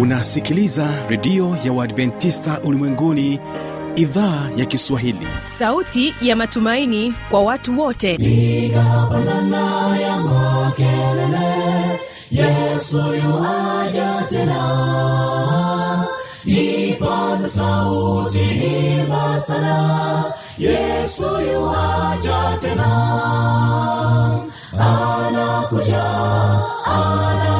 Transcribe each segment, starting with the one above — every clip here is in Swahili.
unasikiliza redio ya uadventista ulimwenguni idhaa ya kiswahili. Sauti ya matumaini kwa watu wote. Ikapandana ya makelele yesu yuaja tena. Ipaza sauti imba sana yesu yuaja tena. Anakuja anakuja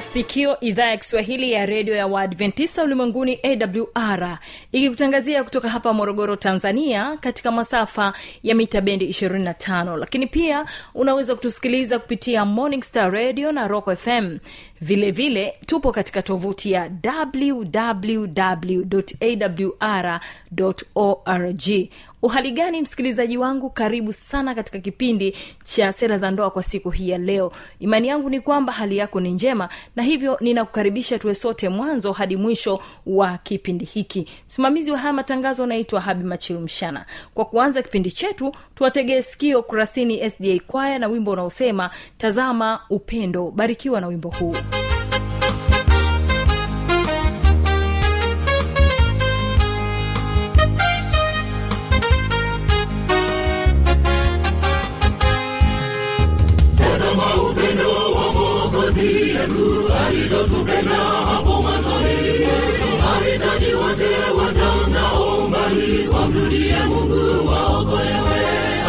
sikio idhaa ya kiswahili ya redio ya waadventista ulimwenguni awr ikikutangazia kutoka hapa morogoro tanzania katika masafa ya mita bendi 25 lakini pia unaweza kutusikiliza kupitia morning star radio na rock fm vile vile tupo katika tovuti ya wwwawr org. Uhali gani msikilizaji wangu? Karibu sana katika kipindi cha sera za ndoa kwa siku hii ya leo. Imani yangu ni kwamba hali yako ni njema na hivyo ninakukaribisha tuwe sote mwanzo hadi mwisho wa kipindi hiki. Msimamizi wa haya matangazo anaitwa habi machilu mshana. Kwa kuanza kipindi chetu tuwategee sikio kurasini sda kwaya na wimbo unaosema tazama upendo barikiwa na wimbo huu mbali wamrudie mungu waokolewe.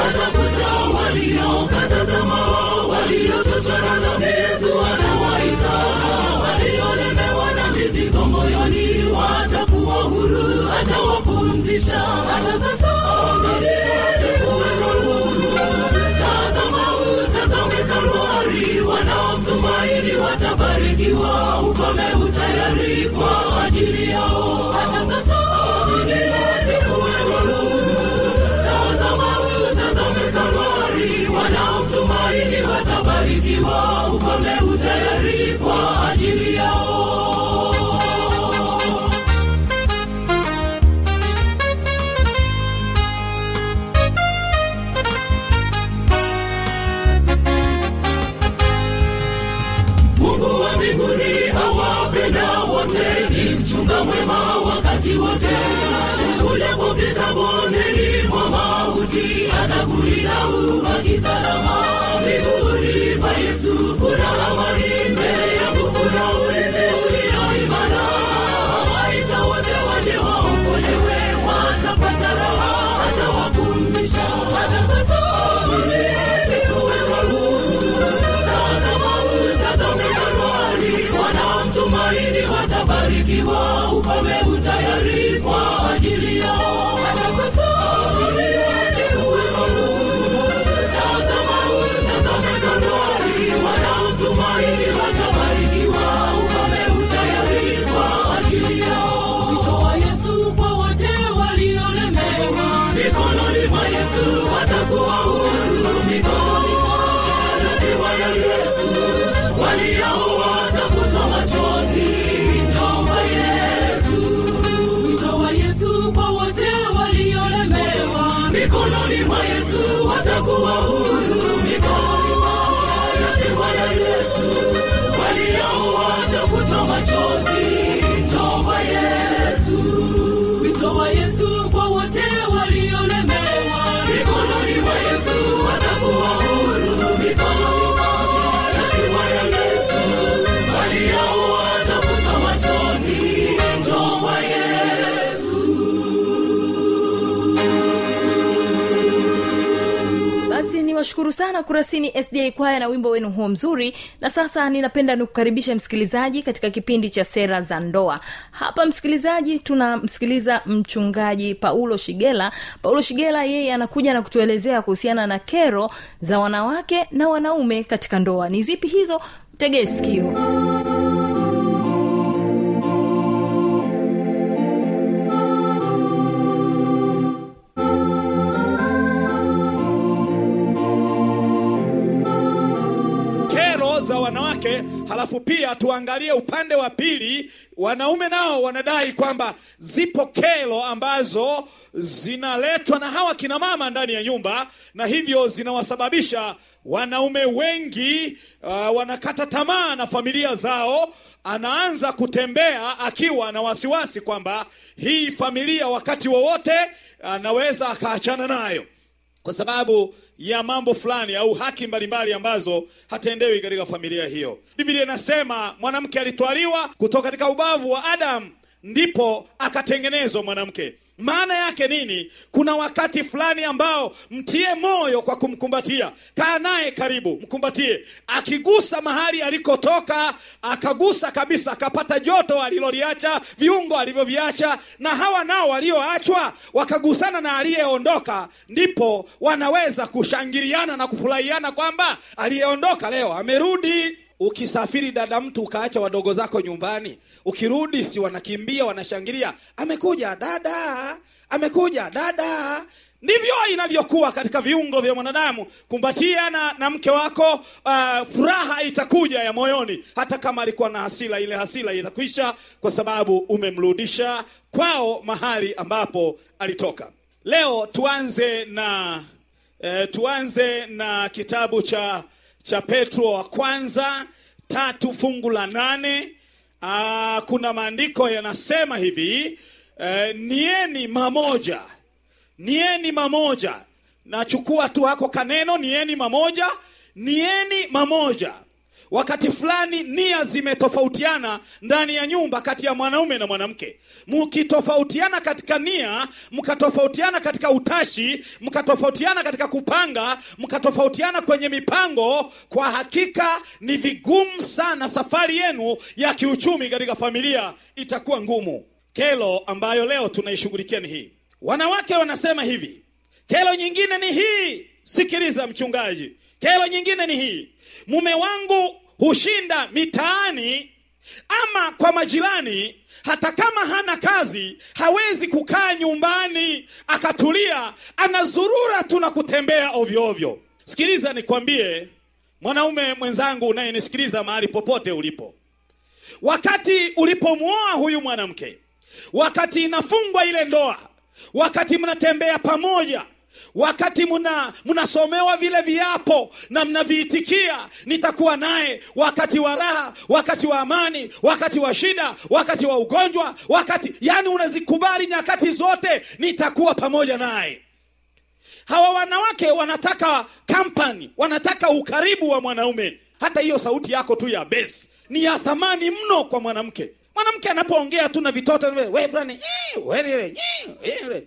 Atafuta waliokata tamaa waliochochora dhambi watabarikiwa ufalme utayari kwa ajili yao. Mungu wa mbinguni awapenda wote ni mchunga mwema wakati wote. Ulipopita bondeni mwa mauti atakulinda ubaki salama watabarikiwa ufalme utayari sana kurasini sda kwaya na wimbo wenu huo mzuri. Na sasa ninapenda nikukaribisha msikilizaji katika kipindi cha sera za ndoa. Hapa msikilizaji tunamsikiliza mchungaji paulo shigela. Paulo shigela yeye anakuja na kutuelezea kuhusiana na kero za wanawake na wanaume katika ndoa. Ni zipi hizo? Tegee sikio wake halafu pia tuangalie upande wa pili wanaume nao wanadai kwamba zipo kero ambazo zinaletwa na hawa kina mama ndani ya nyumba na hivyo zinawasababisha wanaume wengi uh, wanakata tamaa na familia zao. Anaanza kutembea akiwa na wasiwasi kwamba hii familia wakati wowote anaweza akaachana nayo. Kwa sababu ya mambo fulani au haki mbalimbali ambazo hatendewi katika familia hiyo. Biblia inasema mwanamke alitwaliwa kutoka katika ubavu wa adamu ndipo akatengenezwa mwanamke maana yake nini? Kuna wakati fulani ambao mtie moyo kwa kumkumbatia. Kaa naye karibu mkumbatie. Akigusa mahali alikotoka akagusa kabisa akapata joto aliloliacha viungo alivyoviacha na hawa nao walioachwa wakagusana na aliyeondoka ndipo wanaweza kushangiliana na kufurahiana kwamba aliyeondoka leo amerudi ukisafiri dada mtu ukaacha wadogo zako nyumbani ukirudi si wanakimbia wanashangilia amekuja dada amekuja dada. Ndivyo inavyokuwa katika viungo vya mwanadamu. Kumbatia na, na mke wako uh, furaha itakuja ya moyoni hata kama alikuwa na hasila ile hasila itakwisha kwa sababu umemrudisha kwao mahali ambapo alitoka. Leo tuanze na eh, tuanze na kitabu cha cha petro wa kwanza tatu fungu la nane. Aa, kuna maandiko yanasema hivi e, nieni mamoja nieni mamoja. Nachukua tu hako kaneno nieni mamoja nieni mamoja wakati fulani nia zimetofautiana ndani ya nyumba kati ya mwanaume na mwanamke. Mkitofautiana katika nia mkatofautiana katika utashi mkatofautiana katika kupanga mkatofautiana kwenye mipango kwa hakika ni vigumu sana safari yenu ya kiuchumi katika familia itakuwa ngumu. Kelo ambayo leo tunaishughulikia ni hii. Wanawake wanasema hivi. Kelo nyingine ni hii. Sikiliza mchungaji kelo nyingine ni hii. Mume wangu hushinda mitaani ama kwa majirani hata kama hana kazi hawezi kukaa nyumbani akatulia anazurura tu na kutembea ovyo ovyo. Sikiliza nikwambie mwanaume mwenzangu unayenisikiliza mahali popote ulipo. Wakati ulipomwoa huyu mwanamke wakati inafungwa ile ndoa wakati mnatembea pamoja wakati muna mnasomewa vile viapo na mnaviitikia nitakuwa naye wakati wa raha wakati wa amani wakati wa shida wakati wa ugonjwa wakati yani unazikubali nyakati zote nitakuwa pamoja naye. Hawa wanawake wanataka kampani wanataka ukaribu wa mwanaume. Hata hiyo sauti yako tu ya besi ni ya thamani mno kwa mwanamke. Mwanamke anapoongea tu na vitoto we fulani eh, we, eh, eh, eh.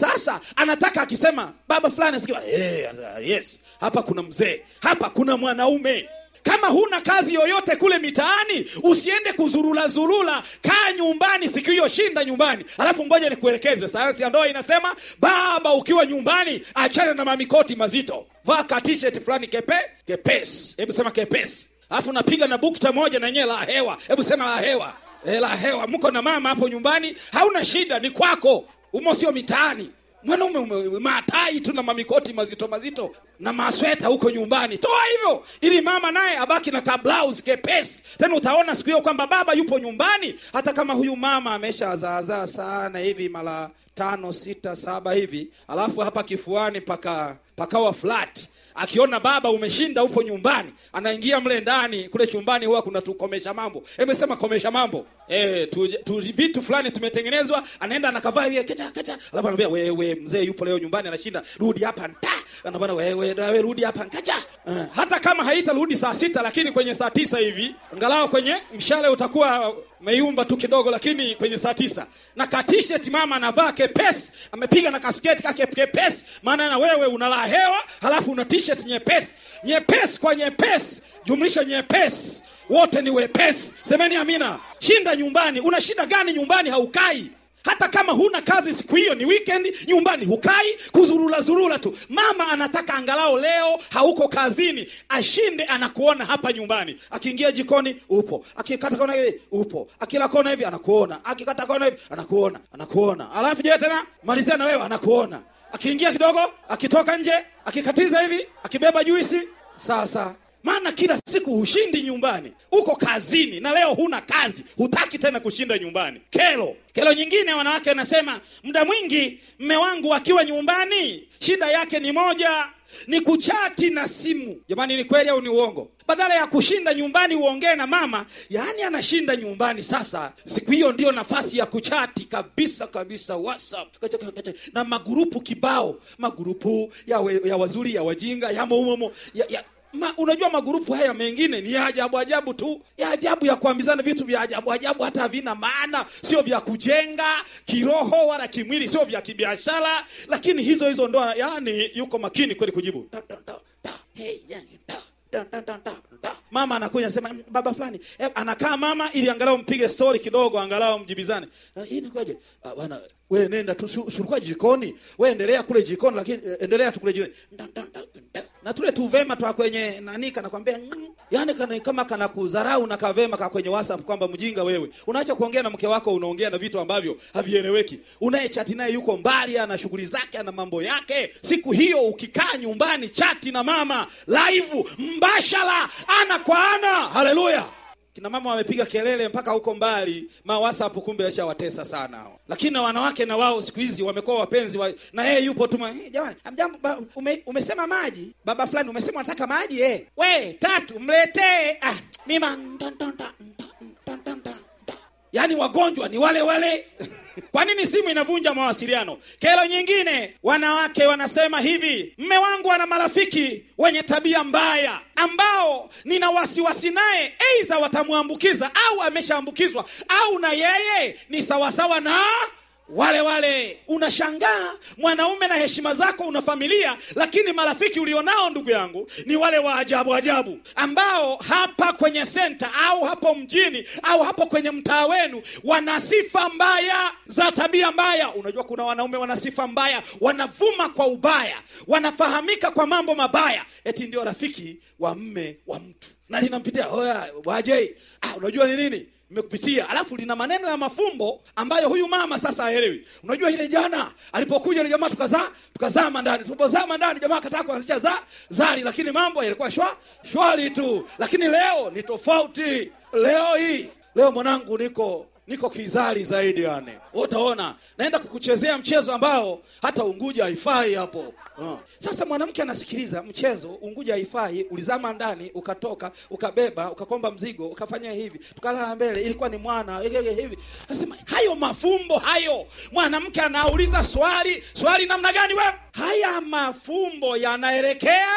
Sasa anataka akisema baba fulani asikia eh, yes hapa kuna mzee hapa kuna mwanaume. Kama huna kazi yoyote kule mitaani usiende kuzurula zurula kaa nyumbani siku hiyo shinda nyumbani. Alafu ngoja nikuelekeze sayansi ya ndoa inasema baba ukiwa nyumbani achana na mamikoti mazito. Vaa ka t-shirt fulani kepe kepesi. Hebu sema kepesi. Alafu napiga na bukta moja na yenyewe la hewa. Hebu sema la hewa. E, la hewa. Mko na mama hapo nyumbani hauna shida ni kwako umo sio mitaani. Mwanaume ume- matai tu na mamikoti mazito mazito na masweta huko nyumbani. Toa hivyo ili mama naye abaki na kablaus kepesi. Tena utaona siku hiyo kwamba baba yupo nyumbani hata kama huyu mama ameshazaazaa sana hivi mara tano sita saba hivi alafu hapa kifuani paka pakawa flat. Akiona baba umeshinda upo nyumbani anaingia mle ndani kule chumbani huwa kuna tukomesha mambo. Emesema komesha mambo e, tu, tu, vitu fulani tumetengenezwa anaenda anakavaa hivi kacha kacha alafu anambia wewe mzee yupo leo nyumbani anashinda. Rudi hapa nta. Anabana wewe wewe rudi hapa kacha. uh, hata kama haitarudi saa sita lakini kwenye saa tisa hivi angalau kwenye mshale utakuwa umeyumba tu kidogo lakini kwenye saa tisa. Na ka t-shirt mama anavaa kepesi amepiga na kasketi kake kepesi. Maana na wewe unalaa hewa halafu una t-shirt nyepesi. Nyepesi kwa nyepesi jumlisha nyepesi wote ni wepesi. Semeni amina. Shinda nyumbani. Una shida gani nyumbani? Haukai. Hata kama huna kazi siku hiyo ni weekend nyumbani hukai. Kuzurula zurula tu. Mama anataka angalau leo hauko kazini ashinde anakuona hapa nyumbani. Akiingia jikoni upo. Akikata kona hivi upo. Akila kona hivi anakuona. Akikata kona hivi anakuona. Anakuona. Alafu je tena? Malizia na wewe anakuona. Akiingia kidogo akitoka nje akikatiza hivi akibeba juisi. Sasa maana kila siku hushindi nyumbani. Uko kazini na leo huna kazi. Hutaki tena kushinda nyumbani. Kelo. Kelo nyingine wanawake wanasema muda mwingi mme wangu akiwa nyumbani shida yake ni moja ni kuchati na simu. Jamani ni kweli au ni uongo? Badala ya kushinda nyumbani uongee na mama yaani anashinda nyumbani. Sasa siku hiyo ndio nafasi ya kuchati kabisa kabisa whatsapp. Na magurupu kibao. Magurupu ya, we, ya wazuri ya wajinga ya moumomo ya, ya Ma, unajua magurupu haya mengine ni ya ajabu ajabu tu. Ya ajabu ya kuambizana vitu vya ajabu ajabu hata havina maana. Sio vya kujenga kiroho wala kimwili sio vya kibiashara. Lakini hizo hizo ndo yani yuko makini kweli kujibu. Mama anakuja anasema baba fulani e, anakaa mama ili angalau mpige story kidogo angalau mjibizane. "Ah, hii Ah, bwana we nenda tu si- jikoni? We endelea kule jikoni lakini eh, endelea tu kule jikoni. Na tule tuvema twa kwenye nani kanakwambia "Mm." yaani kana, kama kana kudharau na kavema ka kwenye whatsapp kwamba mjinga wewe. Unaacha kuongea na mke wako unaongea na vitu ambavyo havieleweki. Unayechati naye yuko mbali ana shughuli zake ana mambo yake. Siku hiyo ukikaa nyumbani chati na mama live mbashara ana kwa ana. Haleluya kina mama wamepiga kelele mpaka huko mbali. Ma kumbe yashawatesa sana lakini na wanawake na wao siku hizi wamekuwa wapenzi wa, na yeye yupo tu "Eh, jamani amjambo ume, umesema maji? Baba fulani umesema unataka maji eh? We tatu mletee. Ah nta. yaani wagonjwa ni wale wale kwa nini simu inavunja mawasiliano? Kero nyingine wanawake wanasema hivi mme wangu ana marafiki wenye tabia mbaya ambao nina wasiwasi naye eidha watamwambukiza au ameshaambukizwa au na yeye ni sawasawa na wale wale unashangaa mwanaume na heshima zako una familia lakini marafiki ulionao ndugu yangu ni wale wa ajabu ajabu ambao hapa kwenye senta au hapo mjini au hapo kwenye mtaa wenu wana sifa mbaya za tabia mbaya. Unajua kuna wanaume wana sifa mbaya wanavuma kwa ubaya wanafahamika kwa mambo mabaya. Eti ndio rafiki wa mme wa mtu. Na linampitia oya wajei. ah, unajua ni nini nimekupitia. Alafu lina maneno ya mafumbo ambayo huyu mama sasa haelewi. Unajua ile jana alipokuja ile jamaa tukazaa tukazama ndani tulipozama ndani jamaa akataka kuanzisha za zali lakini mambo yalikuwa shwa shwali tu. Lakini leo ni tofauti. Leo hii leo mwanangu niko niko kizali zaidi yani. Utaona. Naenda kukuchezea mchezo ambao hata unguja haifai hapo. Uh. sasa mwanamke anasikiliza mchezo unguja haifai ulizama ndani ukatoka ukabeba ukakomba mzigo ukafanya hivi tukalala mbele ilikuwa ni mwana hivi hivi. Nasema hayo mafumbo hayo. Mwanamke anauliza swali swali namna gani we? Haya mafumbo yanaelekea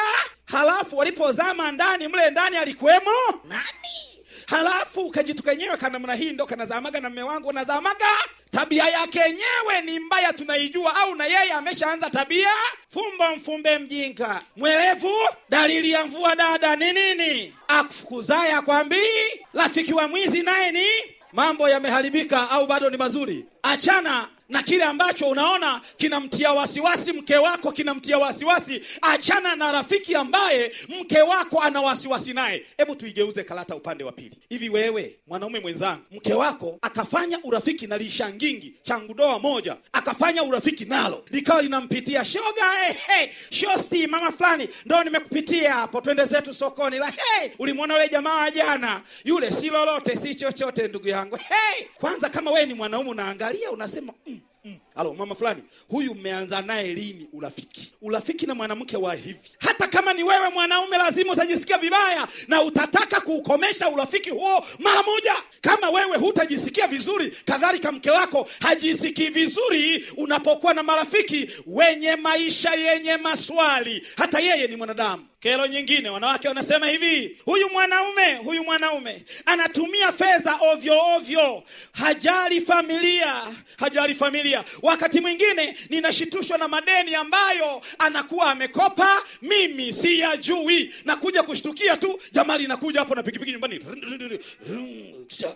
halafu walipozama ndani mle ndani alikuwemo? Nani halafu ukajitu kenyewe kanamna hii ndo kanazamaga na mme wangu anazamaga. tabia yake yenyewe ni mbaya tunaijua. Au na yeye ameshaanza tabia? Fumbo mfumbe mjinga. Mwelevu dalili ya mvua dada ni nini? Akufukuzaye akwambii. Rafiki wa mwizi naye ni? Mambo yameharibika au bado ni mazuri? Achana na kile ambacho unaona kinamtia wasiwasi mke wako kinamtia wasiwasi achana na rafiki ambaye mke wako ana wasiwasi naye. Hebu tuigeuze karata upande wa pili. Hivi wewe mwanaume mwenzangu mke wako akafanya urafiki na lishangingi changudoa moja akafanya urafiki nalo likawa linampitia shoga hey, hey, shosti mama fulani ndo nimekupitia hapo twende zetu sokoni. La hey, ulimwona ule jamaa wa jana? Yule si lolote si chochote ndugu yangu. Hey, kwanza kama wewe ni mwanaume unaangalia unasema mm, Mm. Halo mama fulani, huyu mmeanza naye lini urafiki? Urafiki na mwanamke wa hivi, hata kama ni wewe mwanaume, lazima utajisikia vibaya na utataka kuukomesha urafiki huo mara moja. Kama wewe hutajisikia vizuri, kadhalika mke wako hajisikii vizuri unapokuwa na marafiki wenye maisha yenye maswali. Hata yeye ni mwanadamu. Kero nyingine, wanawake wanasema hivi, huyu mwanaume huyu mwanaume anatumia fedha ovyo ovyo, hajali familia, hajali familia. Wakati mwingine ninashitushwa na madeni ambayo anakuwa amekopa, mimi siyajui, nakuja kushtukia tu, jamani, nakuja hapo na pikipiki nyumbani,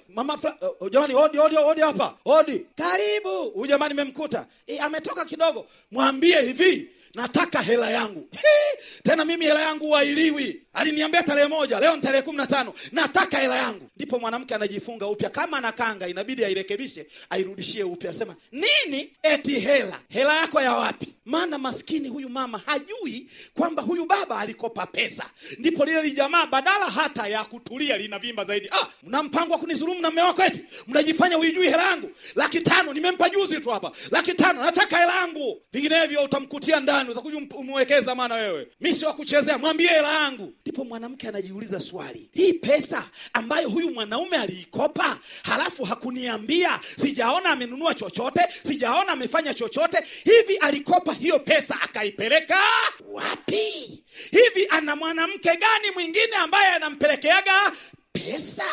mama fla, uh, jamani, odi odi odi hapa, odi, karibu. Huyu jamani memkuta e, ametoka kidogo, mwambie hivi nataka hela yangu. Hii, tena mimi hela yangu wailiwi aliniambia tarehe moja leo ni tarehe kumi na tano. Nataka hela yangu. Ndipo mwanamke anajifunga upya. Kama na kanga inabidi airekebishe airudishie upya. Asema nini? Eti hela. Hela yako ya wapi? Maana maskini huyu mama hajui kwamba huyu baba alikopa pesa. Ndipo lile lijamaa badala hata ya kutulia linavimba zaidi. Ah, mna mpango wa kunizulumu na wako eti? Mnajifanya huijui hela yangu? Laki tano nimempa juzi tu hapa. Laki tano nataka hela yangu. Vinginevyo utamkutia ndani utakuja ump- umwekeza maana wewe. Mi sio kuchezea mwambie hela yangu. Ndipo mwanamke anajiuliza swali hii pesa ambayo huyu mwanaume aliikopa halafu hakuniambia sijaona amenunua chochote sijaona amefanya chochote hivi alikopa hiyo pesa akaipeleka wapi? Hivi ana mwanamke gani mwingine ambaye anampelekeaga pesa.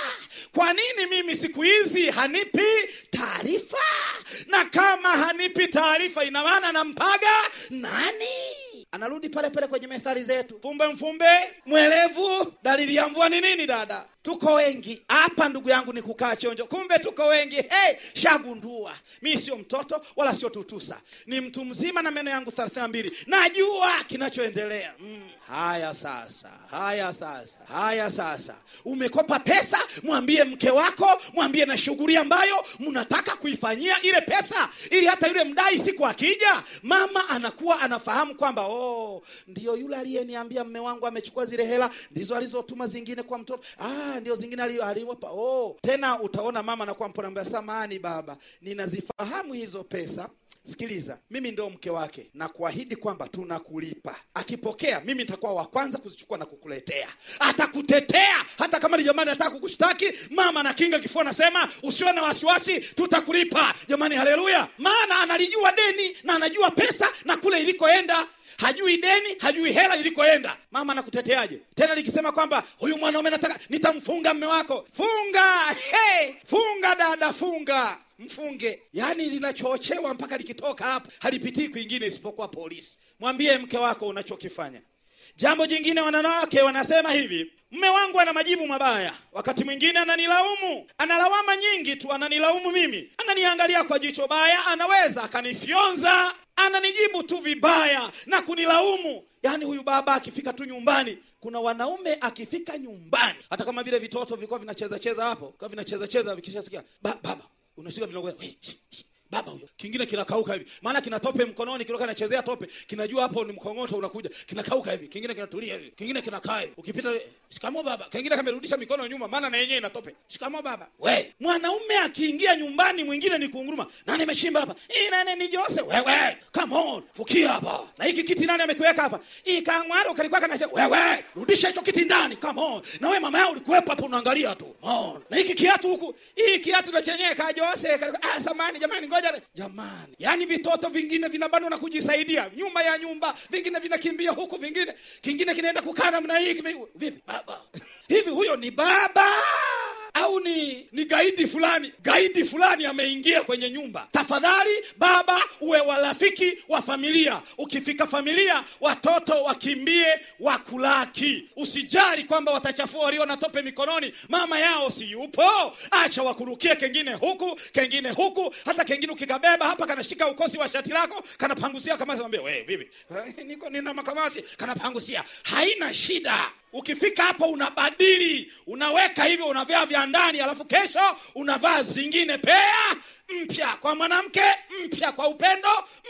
Kwa nini mimi siku hizi hanipi taarifa? Na kama hanipi taarifa ina maana nampaga nani? Anarudi pale pale kwenye methali zetu. Fumbe mfumbe mwelevu. Dalili ya mvua ni nini dada tuko wengi. Hapa ndugu yangu ni kukaa chonjo. Kumbe tuko wengi. Hey, shagundua. Mi sio mtoto wala sio tutusa. Ni mtu mzima na meno yangu thelathini mbili. Najua kinachoendelea. Mm. haya sasa haya sasa haya sasa. Umekopa pesa mwambie mke wako mwambie na shughuli ambayo mnataka kuifanyia ile pesa ili hata yule mdai siku akija mama anakuwa anafahamu kwamba oh, ndio yule aliyeniambia mme wangu amechukua zile hela ndizo alizotuma zingine kwa mtoto. Ah, ndio zingine ali- aliwapa. Oh. tena utaona mama anakuwa mpona samani baba ninazifahamu hizo pesa. Sikiliza mimi ndo mke wake. Na kuahidi kwamba tunakulipa. Akipokea mimi nitakuwa wa kwanza kuzichukua na kukuletea. Atakutetea hata kama ni jamani ataka kukushtaki. Mama na kinga kifua nasema usiwe na wasiwasi tutakulipa. Jamani haleluya. Maana analijua deni na anajua pesa na kule ilikoenda hajui deni hajui hela ilikoenda. Mama anakuteteaje? Tena likisema kwamba huyu mwanaume nataka nitamfunga mme wako. Funga! Hey, funga dada funga! Mfunge. Yaani linachochewa mpaka likitoka hapa halipitii kwingine isipokuwa polisi. Mwambie mke wako unachokifanya. Jambo jingine wanawake wanasema hivi mme wangu ana majibu mabaya. Wakati mwingine ananilaumu. Analawama nyingi tu ananilaumu mimi. Ananiangalia kwa jicho baya anaweza akanifyonza ananijibu tu vibaya na kunilaumu. Yaani huyu baba akifika tu nyumbani kuna wanaume akifika nyumbani. Hata kama vile vitoto vilikuwa vinacheza cheza hapo kwa vinacheza cheza vikishasikia ba, baba unashika vinakwenda. Baba huyo. Kingine kinakauka hivi. Maana kina tope mkononi kiloka anachezea tope. Kinajua hapo ni mkongoto unakuja. Kinakauka hivi. Kingine kinatulia hivi. Kingine kinakaa hivi. Ukipita shikamo baba. Kingine kamerudisha mikono nyuma. Maana na yenyewe inatope. Shikamo baba. We mwanaume akiingia nyumbani mwingine ni kuunguruma. Nani amechimba hapa? Hii nani ni Jose? Wewe come on fukia hapa. Na hiki kiti nani amekiweka hapa? Hii kangwaro kalikuwa kana wewe rudisha hicho kiti ndani come on. Na wewe mama yao ulikuwepo hapo unaangalia tu. On. Na hiki kiatu huku hii kiatu na chenyewe ka kalikuwa ah samani jamani ngoja jamani yani vitoto vingine vinabanwa na kujisaidia. Nyuma ya nyumba vingine vinakimbia huku vingine kingine kinaenda kukaa namna hii vipi? Baba. Hivi huyo ni baba au ni ni gaidi fulani. Gaidi fulani ameingia kwenye nyumba. Tafadhali baba uwe warafiki wa familia. Ukifika familia watoto wakimbie wakulaki. Usijali kwamba watachafua walio na tope mikononi. Mama yao si yupo. Acha wakurukie kengine huku kengine huku. Hata kengine ukikabeba hapa kanashika ukosi wa shati lako kanapangusia kamasi mwambie we vipi "Eh, niko nina makamasi kanapangusia. Haina shida ukifika hapo unabadili unaweka hivyo unavaa vya ndani alafu kesho unavaa zingine. Pea mpya kwa mwanamke mpya kwa upendo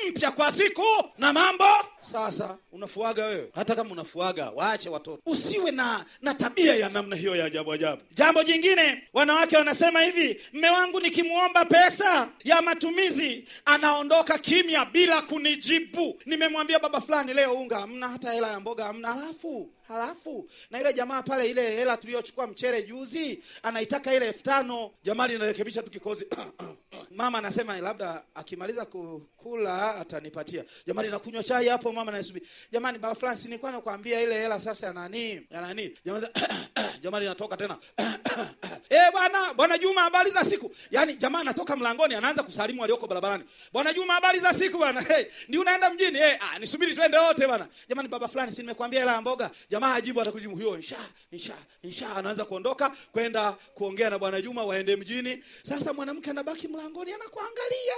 mpya kwa siku na mambo. Sasa unafuaga wewe. Hata kama unafuaga waache watoto. Usiwe na na tabia ya namna hiyo ya ajabu ajabu. Jambo jingine wanawake wanasema hivi mme wangu nikimwomba pesa ya matumizi anaondoka kimya bila kunijibu. Nimemwambia baba fulani leo unga hamna hata hela ya mboga hamna. Halafu halafu na ile jamaa pale ile hela tuliyochukua mchere juzi anaitaka ile elfu tano. Jamaa linarekebisha tu kikozi mama anasema labda akimaliza kukula atanipatia. Jamani nakunywa chai hapo mama naisubiri jamani baba Francis, nilikuwa nakwambia ile hela sasa nani? Nani? Jamani jamani natoka tena. Eh bwana bwana Juma habari za siku? Yaani jamaa anatoka mlangoni anaanza kusalimu walioko barabarani. Bwana Juma habari za siku bwana? Hey, ndio unaenda mjini? Eh ah nisubiri twende wote bwana. Jamani baba fulani si nimekwambia hela mboga? Jamaa ajibu atakujibu hiyo insha insha insha anaanza kuondoka kwenda kuongea na bwana Juma waende mjini. Sasa mwanamke anabaki mlangoni kuangalia na kuangalia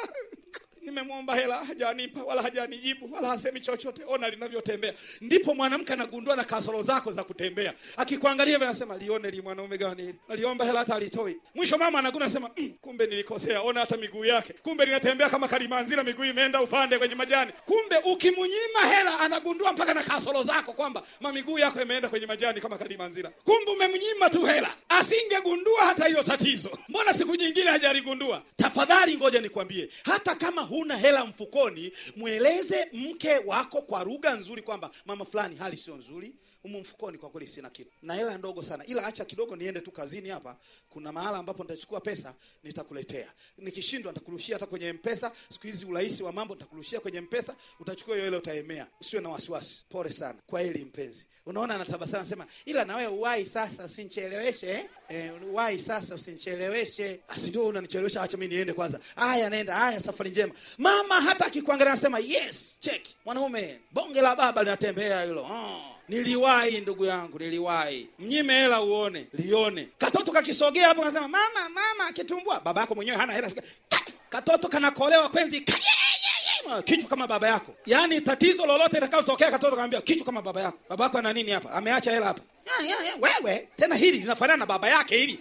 nimemwomba hela hajanipa wala hajanijibu wala hasemi chochote. Ona linavyotembea. Ndipo mwanamke anagundua na kasoro zako za kutembea. Akikuangalia hivi anasema lione li mwanaume gani hili? Naliomba hela hata alitoi. Mwisho mama anaguna sema mm, kumbe nilikosea. Ona hata miguu yake. Kumbe linatembea kama kalimanzira miguu imeenda upande kwenye majani. Kumbe ukimnyima hela anagundua mpaka na kasoro zako kwamba mamiguu yako imeenda kwenye majani kama kalimanzira kumbe umemnyima tu hela. Asingegundua hata hilo tatizo. Mbona siku nyingine hajaligundua? Tafadhali ngoja nikwambie hata kama huna hela mfukoni mweleze mke wako kwa lugha nzuri kwamba mama fulani hali sio nzuri humu mfukoni kwa kweli sina kitu. Na hela ndogo sana. Ila acha kidogo niende tu kazini hapa kuna mahala ambapo nitachukua pesa nitakuletea. Nikishindwa nitakurushia hata kwenye mpesa. Siku hizi urahisi wa mambo nitakurushia kwenye mpesa. Utachukua hiyo utaemea. Usiwe na wasiwasi. Pole sana. Kwa hili mpenzi. Unaona anatabasamu nasema ila na uwai sasa usinicheleweshe eh? Eh, uwai sasa usinicheleweshe. Asi ndio unanichelewesha? Acha mimi niende kwanza. Haya naenda. Haya safari njema. Mama hata akikuangalia anasema yes cheki mwanaume bonge la baba linatembea hilo. Oh. niliwahi ndugu yangu niliwahi mnyime hela uone lione. Katoto kakisogea hapo anasema mama mama kitumbua baba yako mwenyewe hana hela. Katoto kanakolewa kwenzi. Kichwa kama baba yako. Yaani tatizo lolote litakalotokea katoto kaambia kichwa kama baba yako. Baba yako ana nini hapa? Ameacha hela hapa. Wewe tena hili linafanana na baba yake hili.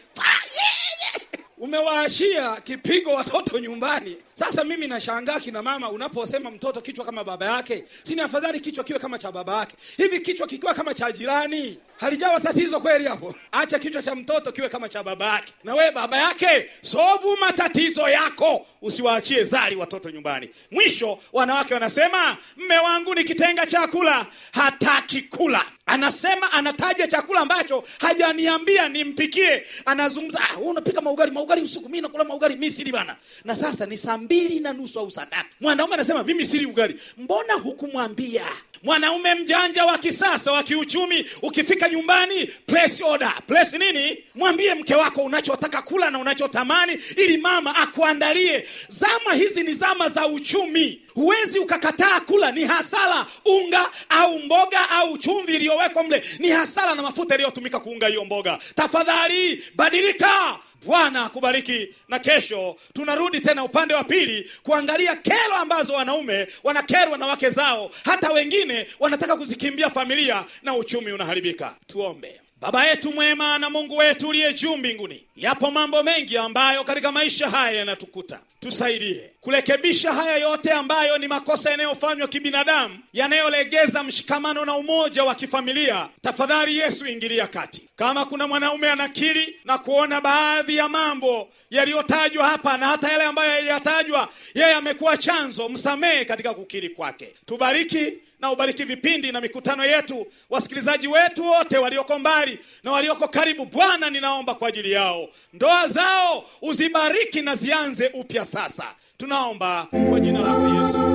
Umewaashia kipigo watoto nyumbani. Sasa mimi nashangaa kina mama unaposema mtoto kichwa kama baba yake sini afadhali kichwa kiwe kama cha baba yake? Hivi kichwa kikiwa kama cha jirani halijawa tatizo kweli hapo. Acha kichwa cha mtoto kiwe kama cha baba yake. Na wewe baba yake sovu matatizo yako. Usiwaachie zari watoto nyumbani. Mwisho wanawake wanasema mme wangu nikitenga chakula hataki kula. Anasema anataja chakula ambacho hajaniambia nimpikie. Anazungumza ah, wewe unapika maugali maugali usiku mimi nakula maugali mimi sili bana. Na sasa ni saa mbili na nusu au saa tatu. Mwanaume anasema mimi sili ugali. Mbona hukumwambia? Mwanaume mjanja wa kisasa wa kiuchumi ukifika nyumbani place order. Place nini? Mwambie mke wako unachotaka kula na unachotamani ili mama akuandalie. Zama hizi ni zama za uchumi. Huwezi ukakataa kula. Ni hasara. Unga au mboga au chumvi iliyowekwa mle ni hasara na mafuta yaliyotumika kuunga hiyo mboga. Tafadhali badilika bwana akubariki. Na kesho tunarudi tena upande wa pili kuangalia kero ambazo wanaume wanakerwa na wake zao. Hata wengine wanataka kuzikimbia familia na uchumi unaharibika. Tuombe baba yetu mwema na mungu wetu uliye juu mbinguni yapo mambo mengi ambayo katika maisha haya yanatukuta. Tusaidie kurekebisha haya yote ambayo ni makosa yanayofanywa kibinadamu yanayolegeza mshikamano na umoja wa kifamilia. Tafadhali yesu ingilia kati. Kama kuna mwanaume anakiri na kuona baadhi ya mambo yaliyotajwa hapa na hata yale ambayo yaliyotajwa yeye amekuwa chanzo msamehe katika kukiri kwake. Tubariki na ubariki vipindi na mikutano yetu wasikilizaji wetu wote walioko mbali na walioko karibu. Bwana ninaomba kwa ajili yao. Ndoa zao uzibariki na zianze upya sasa. Tunaomba kwa jina lako yesu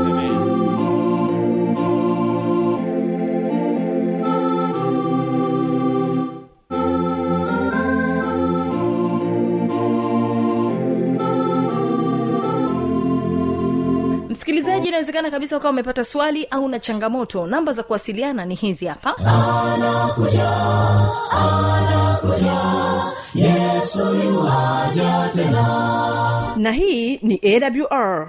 inawezekana kabisa ukawa umepata swali au na changamoto. Namba za kuwasiliana ni hizi hapa. Anakuja anakuja. Yesu tena. Na hii ni awr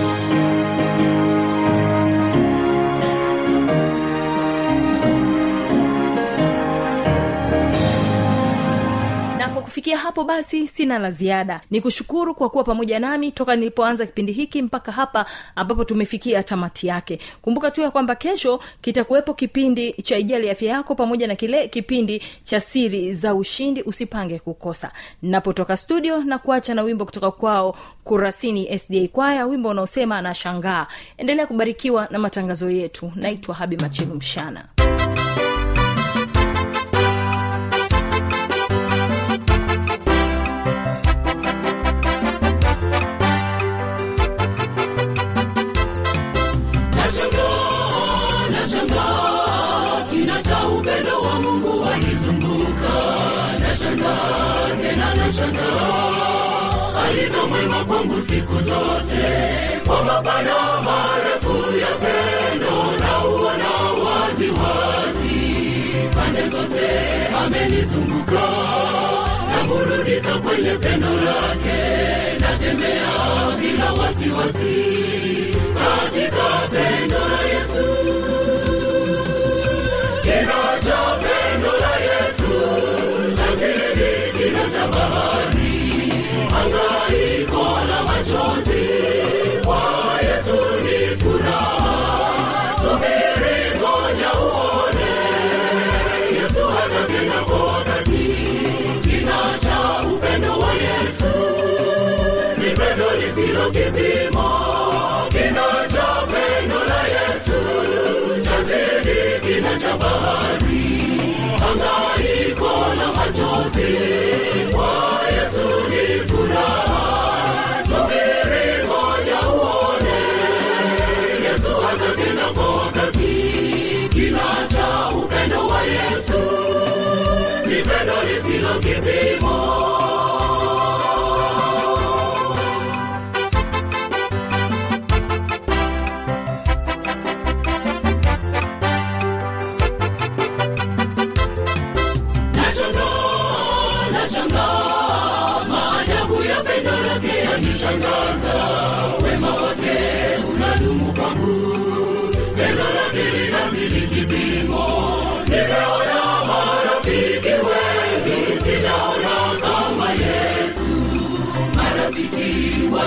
kufikia hapo basi sina la ziada. Ni kushukuru kwa kuwa pamoja nami toka nilipoanza kipindi hiki mpaka hapa ambapo tumefikia tamati yake. Kumbuka tu ya kwamba kesho kitakuwepo kipindi cha ijali afya yako pamoja na kile kipindi cha siri za ushindi usipange kukosa. Napotoka studio na kuacha na wimbo kutoka kwao kurasini sda kwaya wimbo unaosema anashangaa endelea kubarikiwa na matangazo yetu. Naitwa habi machilu mshana Mungu wanizunguka. Nashangaa tena nashangaa, alivyo mwema kwangu siku zote, kwa mapana marefu ya pendo na uona wazi wazi, pande zote amenizunguka, naburudika kwenye pendo lake, natembea bila wasiwasi katika pendo la Yesu. Kina pendo kipimo kinacho pendo la Yesu chazidi kinacho fahari hangaiko la machozi kwa Yesu ni furaha. Subiri, ngoja uone, Yesu atatenda kwa wakati. kinacho upendo wa Yesu ni pendo lisilo kipimo.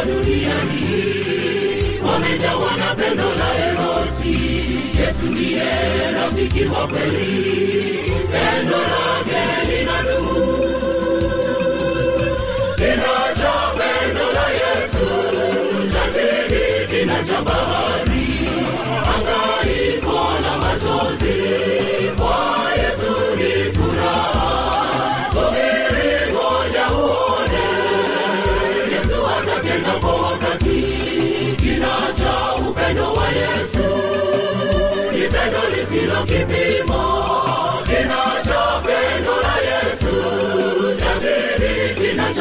Marafiki wa dunia hii wamejawa na pendo la erosi. Yesu ndiye rafiki wa kweli, pendo lake linadumu. Lisilo kipimo. Kina cha pendo la Yesu chazidi kina